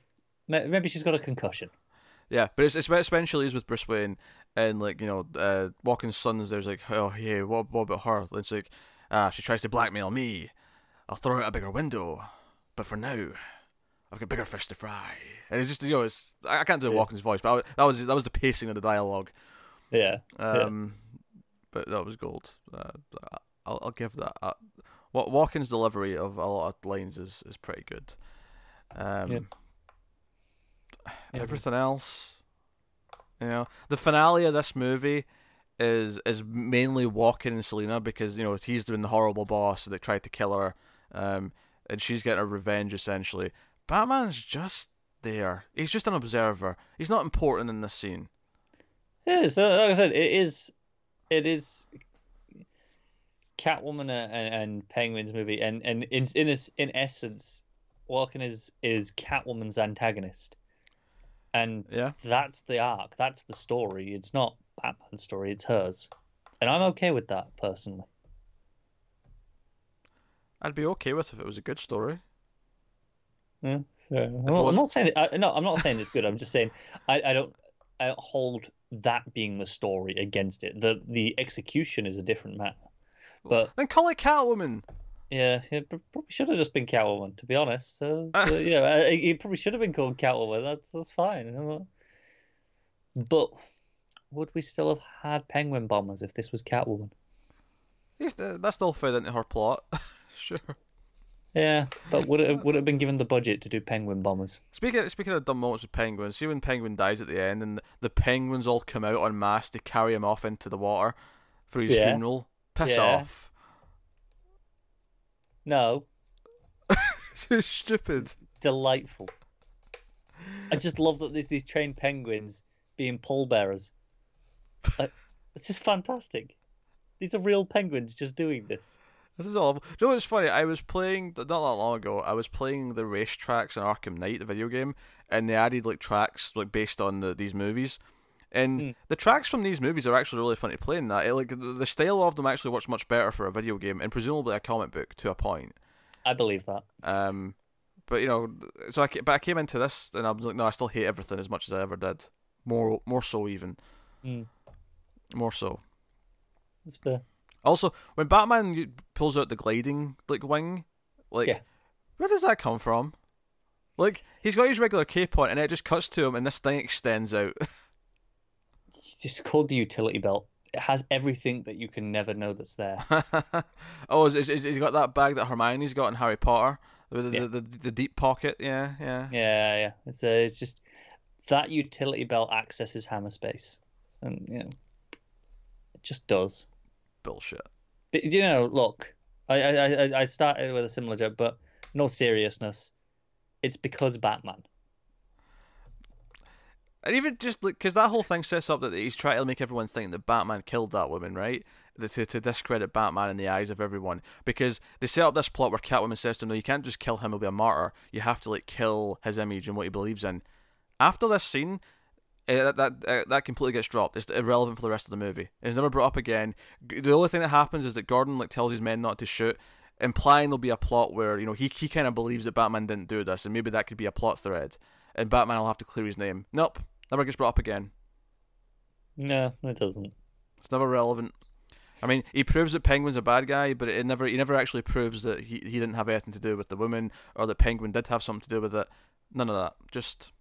maybe she's got a concussion. Yeah, but it's, it's especially is with Bruce Wayne and like you know, uh, Walken's sons. There's like, oh yeah, what, what about her? It's like, ah, she tries to blackmail me. I'll throw out a bigger window, but for now, I've got bigger fish to fry. And it's just you know, it's I can't do Yeah. Walken's voice, but I, that was that was the pacing of the dialogue. Yeah. Um, but that was gold. Uh, I'll I'll give that. Uh, Wa- Walken's delivery of a lot of lines is is pretty good. Um, Yeah. *sighs* Yeah, everything else, you know, the finale of this movie is is mainly Walken and Selina because you know he's doing the horrible boss that tried to kill her, um, and she's getting her revenge essentially. Batman's just there. He's just an observer. He's not important in this scene. Is. so Like I said, it is. It is. Catwoman and, and Penguin's movie, and and in in its in essence, Walken is is Catwoman's antagonist, and Yeah. that's the arc. That's the story. It's not Batman's story. It's hers, and I'm okay with that personally. I'd be okay with if it was a good story. Yeah, fair Well, I'm wasn't- saying it, I, no. I'm not saying it's good. I'm just saying I I don't hold that being the story against it. The the execution is a different matter. But Then call it Catwoman. yeah, it probably should have just been Catwoman. To be honest, uh, *laughs* uh, you know, uh, it probably should have been called Catwoman. That's that's fine. But would we still have had Penguin bombers if this was Catwoman? Yes, th- That still fed into her plot. *laughs* sure. Yeah, but would it would it have been given the budget to do penguin bombers? Speaking speaking of dumb moments with penguins, see when penguin dies at the end and the penguins all come out en masse to carry him off into the water for his Yeah. funeral. Piss Yeah. off. No, *laughs* so stupid. delightful. I just love that there's these trained penguins being pallbearers. Uh, *laughs* it's just fantastic. These are real penguins just doing this. This is awful. Do you know what's funny? I was playing not that long ago. I was playing the race tracks in Arkham Knight, the video game, and they added like tracks like based on the, these movies. And Hmm. the tracks from these movies are actually really fun to play in that. It, like the style of them actually works much better for a video game and presumably a comic book to a point. I believe that. Um, but you know, so I but I came into this and I was like, no, I still hate everything as much as I ever did. More, more so even, Mm, more so. that's fair. Also, when Batman pulls out the gliding like wing, like Yeah. where does that come from? Like he's got his regular cape on, and it just cuts to him, and this thing extends out. *laughs* It's called the utility belt. It has everything that you can never know that's there. *laughs* oh, is, is, is he got that bag that Hermione's got in Harry Potter? The, the, Yeah. the, the deep pocket, yeah, yeah. Yeah, yeah. It's uh, it's just that utility belt accesses hammer space, and you know, it just does. Bullshit. But you know, look, I I I- I started with a similar joke, but no seriousness. It's because Batman. And even just like, because that whole thing sets up that he's trying to make everyone think that Batman killed that woman, right? To, to discredit Batman in the eyes of everyone. Because they set up this plot where Catwoman says to him, no, you can't just kill him, he'll be a martyr. You have to, like, kill his image and what he believes in. After this scene, that that, uh, that completely gets dropped. It's irrelevant for the rest of the movie. It's never brought up again. The only thing that happens is that Gordon like tells his men not to shoot, implying there'll be a plot where you know he he kind of believes that Batman didn't do this, and maybe that could be a plot thread, and Batman will have to clear his name. Nope, never gets brought up again. No, it doesn't. It's never relevant. I mean, he proves that Penguin's a bad guy, but it never he never actually proves that he, he didn't have anything to do with the woman or that Penguin did have something to do with it. None of that. Just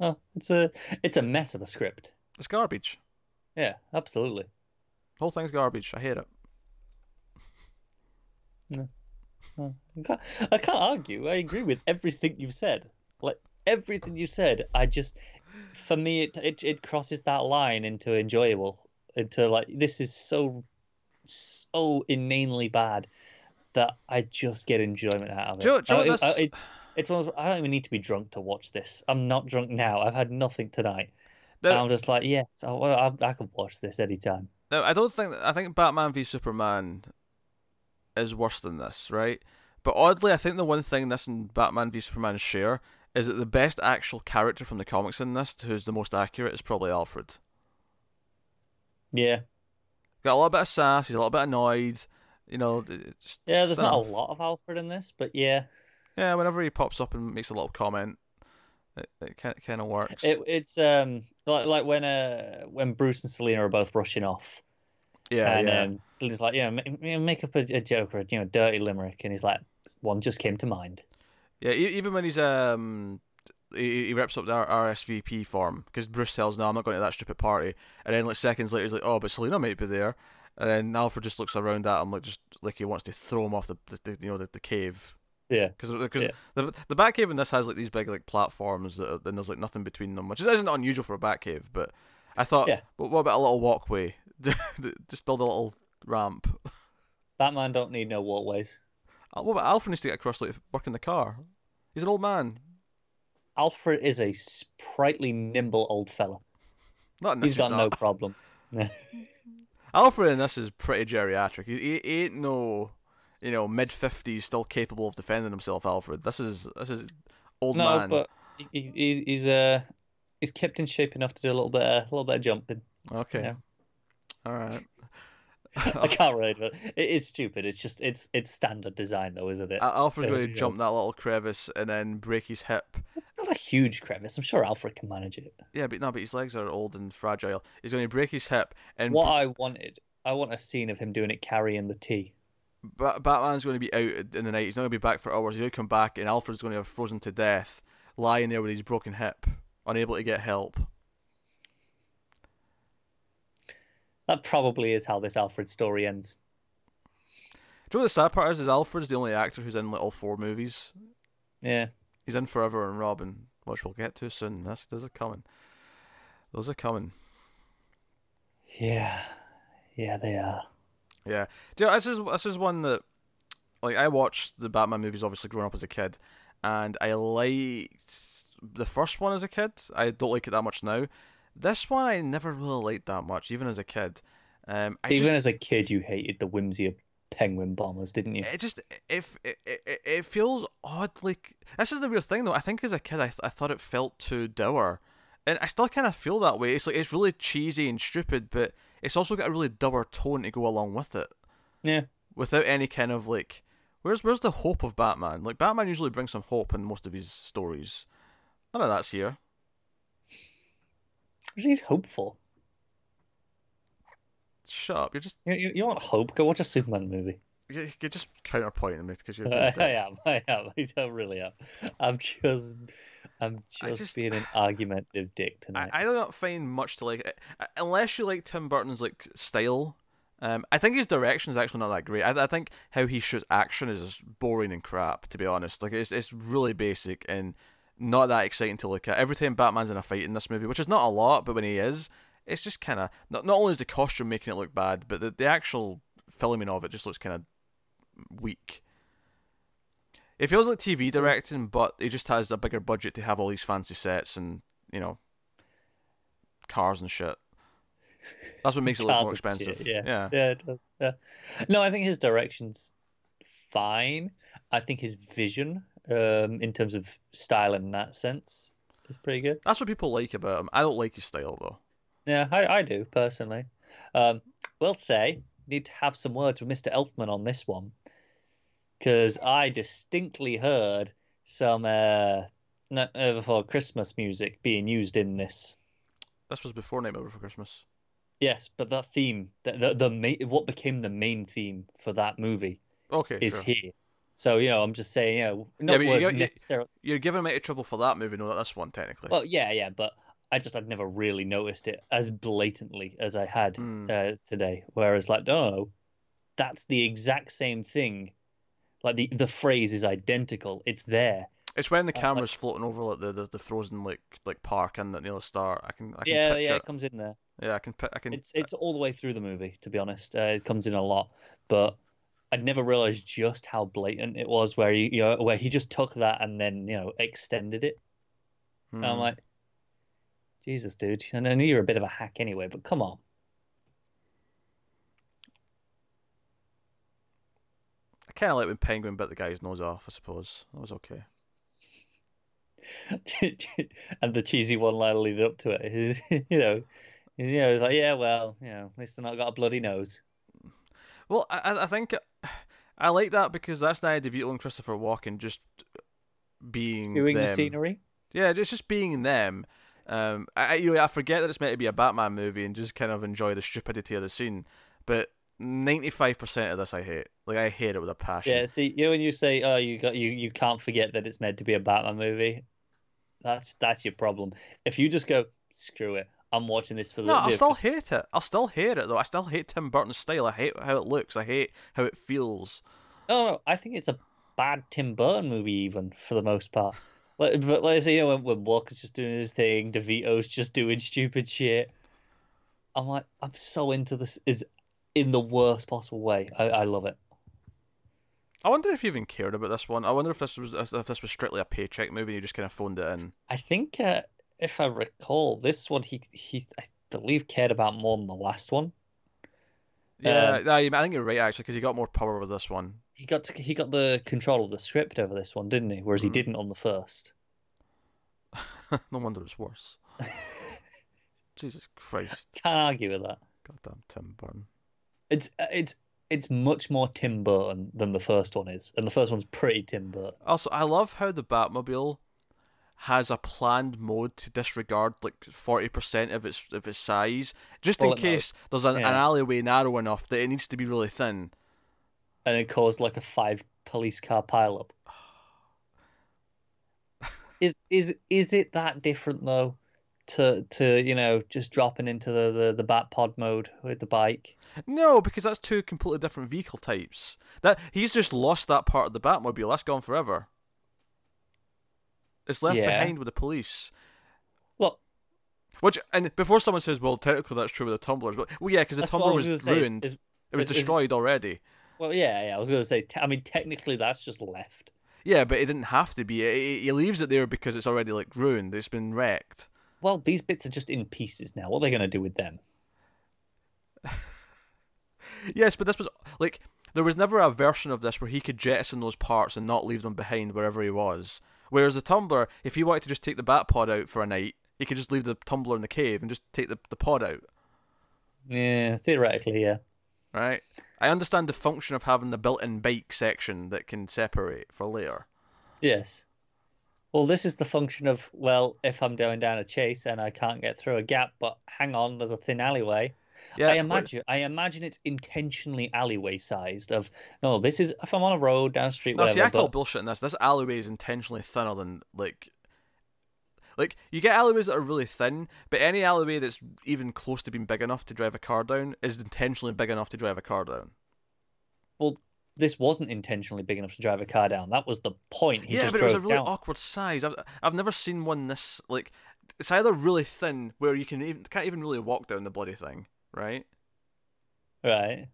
Oh, it's a it's a mess of a script. it's garbage. Yeah, absolutely. whole thing's garbage. I hate it. No, I can't, I can't argue. I agree with everything you've said. Like everything you said, I just, for me, it it, it crosses that line into enjoyable. Into like this is so, so inanely bad that I just get enjoyment out of it. Do you- do you know I- what I- it's it's one of those, I don't even need to be drunk to watch this. I'm not drunk now. I've had nothing tonight. The- And I'm just like, yes, I, I, I can watch this anytime. Now, I don't think I think Batman v Superman is worse than this, right? But oddly, I think the one thing this and Batman v Superman share is that the best actual character from the comics in this, who's the most accurate, is probably Alfred. Yeah, Got a little bit of sass. He's a little bit annoyed. You know, just yeah. There's not a lot of Alfred in this, but yeah, Yeah, whenever he pops up and makes a little comment, it, it kind kind of works. It, it's um like like when uh when Bruce and Selina are both rushing off, yeah, and yeah. um Selina's like, yeah, make, make up a, a joke or a you know dirty limerick, and he's like, one just came to mind. Yeah, even when he's um, he, he rips up the RSVP form because Bruce tells, "No, I'm not going to that stupid party." And then like seconds later, he's like, "Oh, but Selina might be there." And then Alfred just looks around at him like just like he wants to throw him off the, the, the you know the, the cave Yeah, because because Yeah. the the Batcave in this has like these big like platforms that are, and there's like nothing between them, which isn't unusual for a Batcave. But I thought, Yeah. but what about a little walkway? *laughs* just build a little ramp. Batman don't need no walkways. Uh, What about Alfred needs to get across like work in the car? He's an old man. Alfred is a sprightly, nimble old fella. Not he's got not. no *laughs* problems. *laughs* Alfred in this is pretty geriatric. He, he, he ain't no, you know, mid fifties, still capable of defending himself. Alfred, this is this is old no, man. but he, he, he's uh he's kept in shape enough to do a little bit of, a little bit of jumping. okay, yeah. all right. *laughs* I can't to it. It is stupid. It's just it's it's standard design though, isn't it? Alfred's going to jump that little crevice and then break his hip. It's not a huge crevice. I'm sure Alfred can manage it. Yeah, but no, but his legs are old and fragile. He's going to break his hip, and What I wanted, I want a scene of him doing it carrying the tea. Ba- Batman's going to be out in the night. He's not going to be back for hours. He's going to come back, and Alfred's going to have frozen to death, lying there with his broken hip, unable to get help. That probably is how this Alfred story ends. Do you know what the sad part is? Is Alfred's the only actor who's in like all four movies. Yeah. He's in Forever and Robin, which we'll get to soon. That's those are coming. Those are coming. Yeah. Yeah, they are. Yeah. Do you know, this is this is one that like I watched the Batman movies obviously growing up as a kid, and I liked the first one as a kid. I don't like it that much now. This one I never really liked that much, even as a kid. Um, I Even just, as a kid, you hated the whimsy of penguin bombers, didn't you? it just if it, it, it feels odd. Like this is the weird thing though. I think as a kid I I thought it felt too dour, and I still kind of feel that way. It's like it's really cheesy and stupid, but it's also got a really dour tone to go along with it. Yeah. without any kind of like where's where's the hope of Batman? Like Batman usually brings some hope in most of his stories. None of that's here. What do you hope for? Shut up. You're just You, you, you want hope? Go watch a Superman movie. you're, you're just counterpointing me because you're. *laughs* I, am. I am. *laughs* I really am. I'm just. I'm just, just- being an argumentative dick tonight. I do not find much to like I- I- unless you like Tim Burton's like style. Um, I think his direction is actually not that great. I, I think how he shoots action is boring and crap. To be honest, like it's it's really basic and not that exciting to look at. Every time Batman's in a fight in this movie, which is not a lot, but when he is, it's just kind of not not only is the costume making it look bad, but the the actual filming of it just looks kind of weak. It feels like TV directing, but he just has a bigger budget to have all these fancy sets and you know cars and shit. That's what makes it look more and shit, expensive. yeah. yeah. Yeah, it does. Yeah. No, I think his direction's fine. I think his vision, um, in terms of style in that sense, is pretty good. That's what people like about him. I don't like his style though. Yeah, I, I do personally. Um, will say need to have some words with Mr. Elfman on this one because I distinctly heard some uh, no, uh, before Christmas music being used in this. This was before Nightmare Before Christmas. Yes, but that theme, the the, the main, what became the main theme for that movie Okay, is sure. here. So you know, I'm just saying, you know, not but you words got- you- necessarily. You're giving me trouble for that movie, not this one technically. Well, yeah, yeah, but I just had never really noticed it as blatantly as I had Hmm. uh, today. Whereas, like, no, no, that's the exact same thing. Like the the phrase is identical. It's there. it's when the uh, camera's floating over like the, the, the frozen like like park and the know start. I can I can Yeah, picture yeah, it. it comes in there. Yeah, I can I can. It's it's all the way through the movie. To be honest, uh, it comes in a lot, but I'd never realized just how blatant it was. Where he, you know, where he just took that and then you know extended it. Hmm. And I'm like, Jesus, dude. And I knew you're a bit of a hack anyway, but come on. Kind of like when Penguin bit the guy's nose off. I suppose that was okay. *laughs* and the cheesy one line leading up to it is, *laughs* you know, you know, it's like, yeah, well, you know, at least I've not got a bloody nose. Well, I I- I think I like that because that's Danny DeVito and Christopher Walken just being Doing the scenery. Yeah, it's just being them. Um, I I- you know I forget that it's meant to be a Batman movie and just kind of enjoy the stupidity of the scene. But ninety five percent of this I hate. Like I hate it with a passion. Yeah, see, you know, when you say, oh, you got you, you can't forget that it's meant to be a Batman movie. That's that's your problem. If you just go, screw it, I'm watching this for the. No, I still hate it. I'll still hate it though. I still hate Tim Burton's style. I hate how it looks. I hate how it feels. No, no, I think it's a bad Tim Burton movie, even for the most part. Like, but like I say, you know, when, when Walken's just doing his thing, DeVito's just doing stupid shit. I'm like, I'm so into this. Is in the worst possible way. I, I love it. I wonder if you even cared about this one. I wonder if this was if this was strictly a paycheck movie. and You just kind of phoned it in. I think, uh, if I recall, this one he he I believe cared about more than the last one. Yeah, Um, I think you're right actually because he got more power with this one. He got to, he got the control of the script over this one, didn't he? Whereas he Mhm. didn't on the first. *laughs* no wonder it's worse. *laughs* Jesus Christ, Can't argue with that. goddamn Tim Burton. It's uh, it's it's much more Tim Burton than the first one is, and the first one's pretty Tim Burton. Also, I love how the Batmobile has a planned mode to disregard like forty percent of its of its size, just in Bullet mode. case there's an, an alleyway narrow enough that it needs to be really thin. and it caused like a five police car pileup. *sighs* Is is is it that different though? To to you know just dropping into the the, the bat pod mode with the bike. No, because that's two completely different vehicle types. That he's just lost that part of the Batmobile. That's gone forever. It's left Yeah. behind with the police. Look, Which and before someone says, "Well, technically that's true with the tumblers," but well, yeah, because the tumbler was was, gonna is- ruined. is- it was is- destroyed already. well, yeah, yeah. I was gonna say. Te- I mean, technically, that's just left. Yeah, but it didn't have to be. He leaves it there because it's already like ruined. It's been wrecked. Well, these bits are just in pieces now. What are they gonna do with them? Yes, but this was like there was never a version of this where he could jettison those parts and not leave them behind wherever he was. Whereas the tumbler, if he wanted to just take the bat pod out for a night, he could just leave the tumbler in the cave and just take the, the pod out. Yeah, theoretically, yeah. Right? I understand the function of having the built-in bike section that can separate for later. Yes. Well, this is the function of well, if I'm going down a chase and I can't get through a gap, but hang on, there's a thin alleyway. Yeah, I imagine I imagine it's intentionally alleyway sized. Of no, this is if I'm on a road down a street, No, whatever. see, I call but- bullshit in this. This alleyway is intentionally thinner than like, like you get alleyways that are really thin, but any alleyway that's even close to being big enough to drive a car down is intentionally big enough to drive a car down. This wasn't intentionally big enough to drive a car down. That was the point. He yeah, just but it was a really down. awkward size. I've I've never seen one this like. It's either really thin where you can even can't even really walk down the bloody thing, right? Right.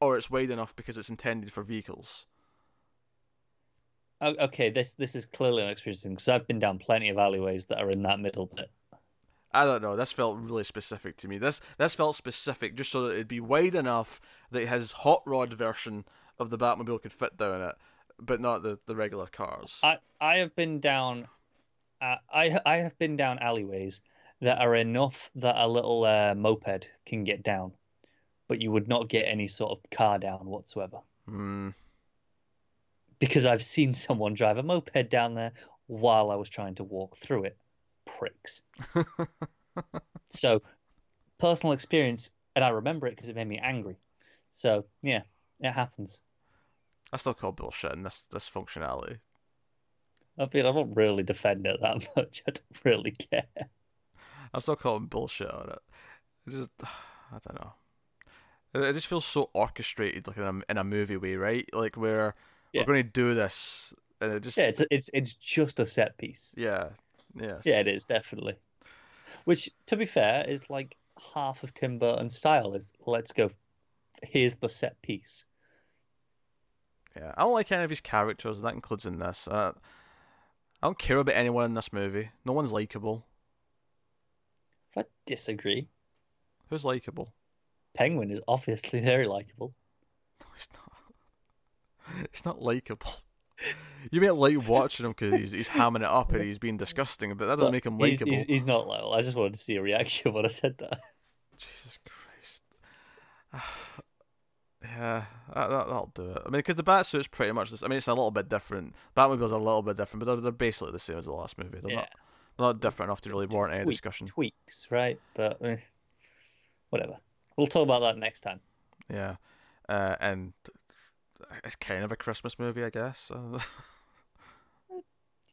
Or it's wide enough because it's intended for vehicles. Okay, this this is clearly an experience because I've been down plenty of alleyways that are in that middle bit. I don't know. This felt really specific to me. This this felt specific just so that it'd be wide enough that his hot rod version of the Batmobile could fit down it, but not the, the regular cars. I I have been down, uh, I I have been down alleyways that are enough that a little uh, moped can get down, but you would not get any sort of car down whatsoever Hmm. because I've seen someone drive a moped down there while I was trying to walk through it. Pricks. *laughs* so, personal experience, and I remember it because it made me angry. So yeah, it happens. I still call bullshit in this this functionality. I mean, I don't really defend it that *laughs* much. I don't really care. I'm still calling bullshit on it. It's just *sighs* I don't know. It, it just feels so orchestrated, like in a in a movie way, right? Like where Yeah. we're going to do this, and it just Yeah, it's it's it's just a set piece. yeah, yes, Yeah, it is definitely. Which, to be fair, is like half of Tim Burton's style. Is let's go. Here's the set piece. Yeah, I don't like any of his characters. That includes in this. Uh, I don't care about anyone in this movie. No one's likable. I disagree. Who's likable? Penguin is obviously *laughs* very likable. No, he's not. *laughs* He's not likable. You may like watching him because he's, he's hamming it up and he's being disgusting, but that doesn't Look, make him he's- likable. He's, he's not likable. I just wanted to see a reaction *laughs* when I said that. Jesus Christ. *sighs* *sighs* *sighs* yeah, that, that, that'll do it. I mean, because the Batsuit's pretty much this. I mean, it's a little bit different. Batmobile's a little bit different, but they're, they're basically the same as the last movie. They're yeah, not they're not different enough to really warrant any Tweak- discussion. tweaks, right? But eh, whatever. We'll talk about that next time. Yeah, uh, and it's kind of a Christmas movie, I guess. *laughs* Uh,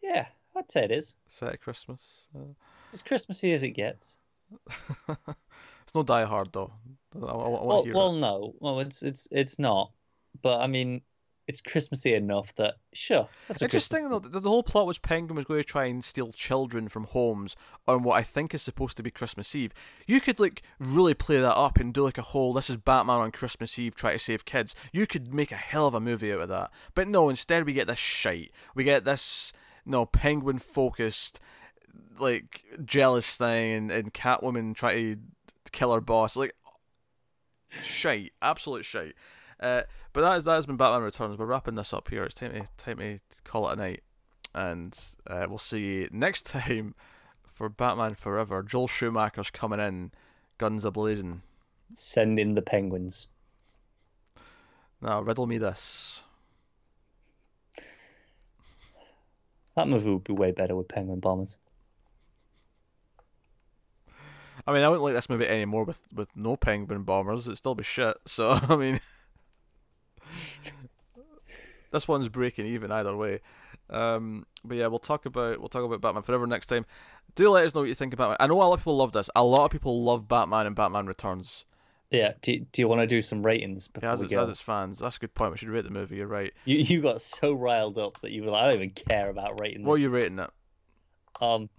Yeah, I'd say it is. set at Christmas. Uh, It's as Christmassy as it gets. *laughs* it's no Die Hard though. I, I, I Well, well, no, well, it's it's it's not. But I mean, it's Christmassy enough that sure. That's a Interesting though, the, the whole plot was Penguin was going to try and steal children from homes on what I think is supposed to be Christmas Eve. You could like really play that up and do like a whole this is Batman on Christmas Eve try to save kids. You could make a hell of a movie out of that. But no, instead we get this shite. We get this no Penguin focused like jealous thing and, and Catwoman try to kill her boss. Like shite, absolute shite. Uh, but that, is, that has been Batman Returns. We're wrapping this up here. It's time to, time to call it a night. And uh, we'll see you next *laughs* time for Batman Forever. Joel Schumacher's coming in, guns a blazing. Send in the penguins. Now, riddle me this. That movie would be way better with penguin bombers. I mean, I wouldn't like this movie anymore with, with no penguin bombers. It'd still be shit. So, *laughs* I mean, this one's breaking even either way. Um, but yeah, we'll talk about we'll talk about Batman Forever next time. Do let us know what you think about it. I know a lot of people love this. A lot of people love Batman and Batman Returns. Yeah. Do, do you want to do some ratings before Yeah, as we its, go? as its fans. That's a good point. We should rate the movie. You're right. You you got so riled up that you were like, I don't even care about rating. What are you rating it? Um,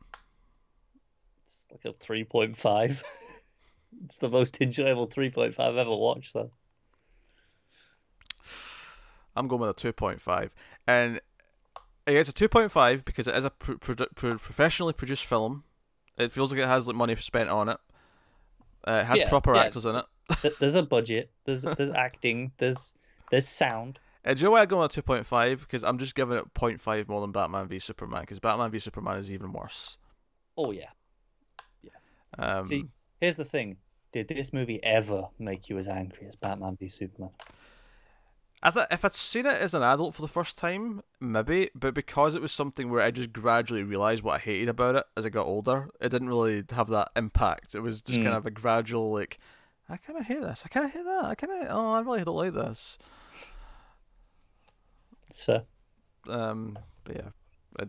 it's like a three point five. *laughs* it's the most enjoyable three point five I've ever watched, though. I'm going with a 2.5. And it's a 2.5 because it is a pro- pro- professionally produced film. It feels like it has like money spent on it. Uh, it has Yeah, proper yeah. actors in it. *laughs* There's a budget. There's there's acting. There's there's sound. Uh, do you know why I go with a 2.5? Because I'm just giving it 0.5 more than Batman v Superman. Because Batman v Superman is even worse. Oh yeah. Um, See, here's the thing. Did this movie ever make you as angry as Batman v Superman? I thought if I'd seen it as an adult for the first time, maybe, but because it was something where I just gradually realised what I hated about it as I got older, it didn't really have that impact. It was just Mm. kind of a gradual, like, I kind of hate this, I kind of hate that, I kind of, oh, I really don't like this. So Um, but yeah.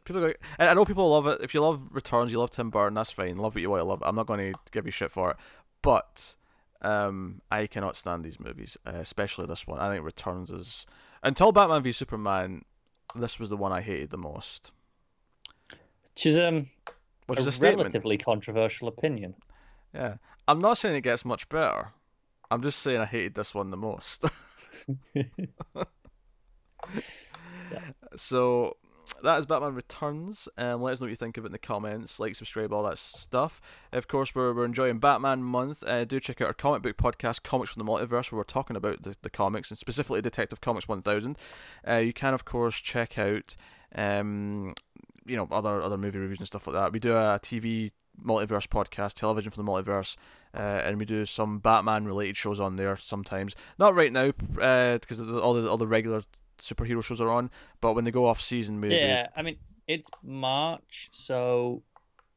People, go, and I know people love it. If you love Returns, you love Tim Burton. That's fine. Love what you want to love. I'm not going to give you shit for it, but um, I cannot stand these movies, uh, especially this one. I think Returns is until Batman v Superman. This was the one I hated the most, which is um which a, is a relatively controversial opinion. Yeah, I'm not saying it gets much better. I'm just saying I hated this one the most. *laughs* *laughs* So that is Batman Returns. Um, let us know what you think of it in the comments. Like, subscribe, all that stuff. Of course, we're, we're enjoying Batman Month. Uh, do check out our comic book podcast, Comics from the Multiverse, where we're talking about the, the comics and specifically Detective Comics 1000. Uh, you can, of course, check out um, you know other other movie reviews and stuff like that. We do a TV multiverse podcast, television for the multiverse, uh, and we do some Batman related shows on there sometimes. Not right now, because all the all the regular superhero shows are on. But when they go off season, maybe Yeah, I mean it's March, so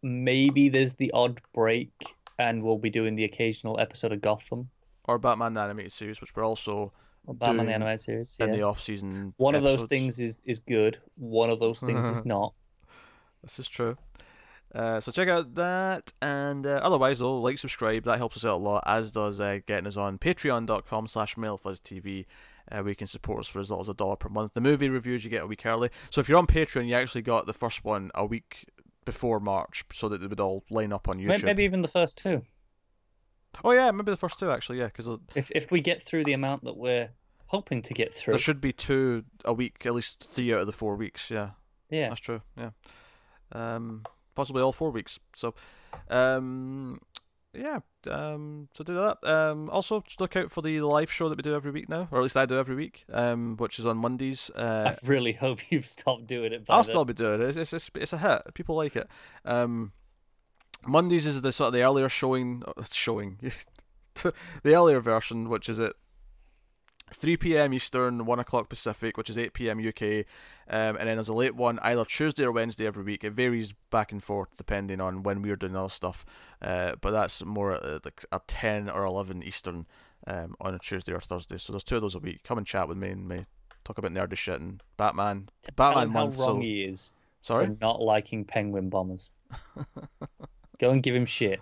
maybe there's the odd break, and we'll be doing the occasional episode of Gotham or Batman the animated series, which we're also or Batman the animated series. in the off season. One of those things is is good. One of those things is *laughs* not. This is true. Uh, so check out that, and uh, otherwise though, like, subscribe. That helps us out a lot. As does uh, getting us on Patreon.com/slash MailFuzzTV. Uh, where you can support us for as little as a dollar per month. The movie reviews you get a week early. So if you're on Patreon, you actually got the first one a week before March, so that they would all line up on YouTube. Maybe even the first two. Oh yeah, maybe the first two actually. Yeah, because If if we get through the amount that we're hoping to get through. there should be two a week, at least three out of the four weeks. Yeah. Yeah. That's true. Yeah. Um, possibly all four weeks. So, um, yeah. Um, so do that. Um, also just look out for the live show that we do every week now, or at least I do every week. Um, which is on Mondays. Uh, I really hope you've stopped doing it. I'll then. still be doing it. It's, it's it's it's a hit. People like it. Um, Mondays is the sort of the earlier showing uh, showing *laughs* the earlier version, which is at 3 p.m. Eastern, 1 o'clock Pacific, which is 8 p.m. UK, um, and then there's a late one either Tuesday or Wednesday every week. It varies back and forth depending on when we're doing other stuff, uh, but that's more at like a 10 or 11 Eastern um, on a Tuesday or Thursday. So there's two of those a week. Come and chat with me and me talk about nerdy shit and Batman. Tell Batman him how month. wrong So he is sorry. for not liking penguin bombers. *laughs* Go and give him shit.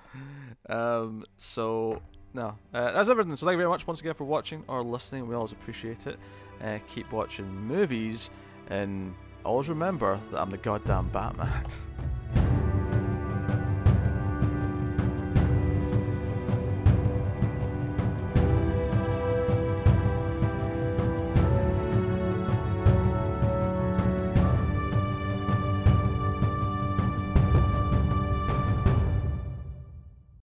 Um, so no, uh, that's everything. So thank you very much once again for watching or listening. We always appreciate it. Uh, keep watching movies, and always remember that I'm the goddamn Batman. *laughs*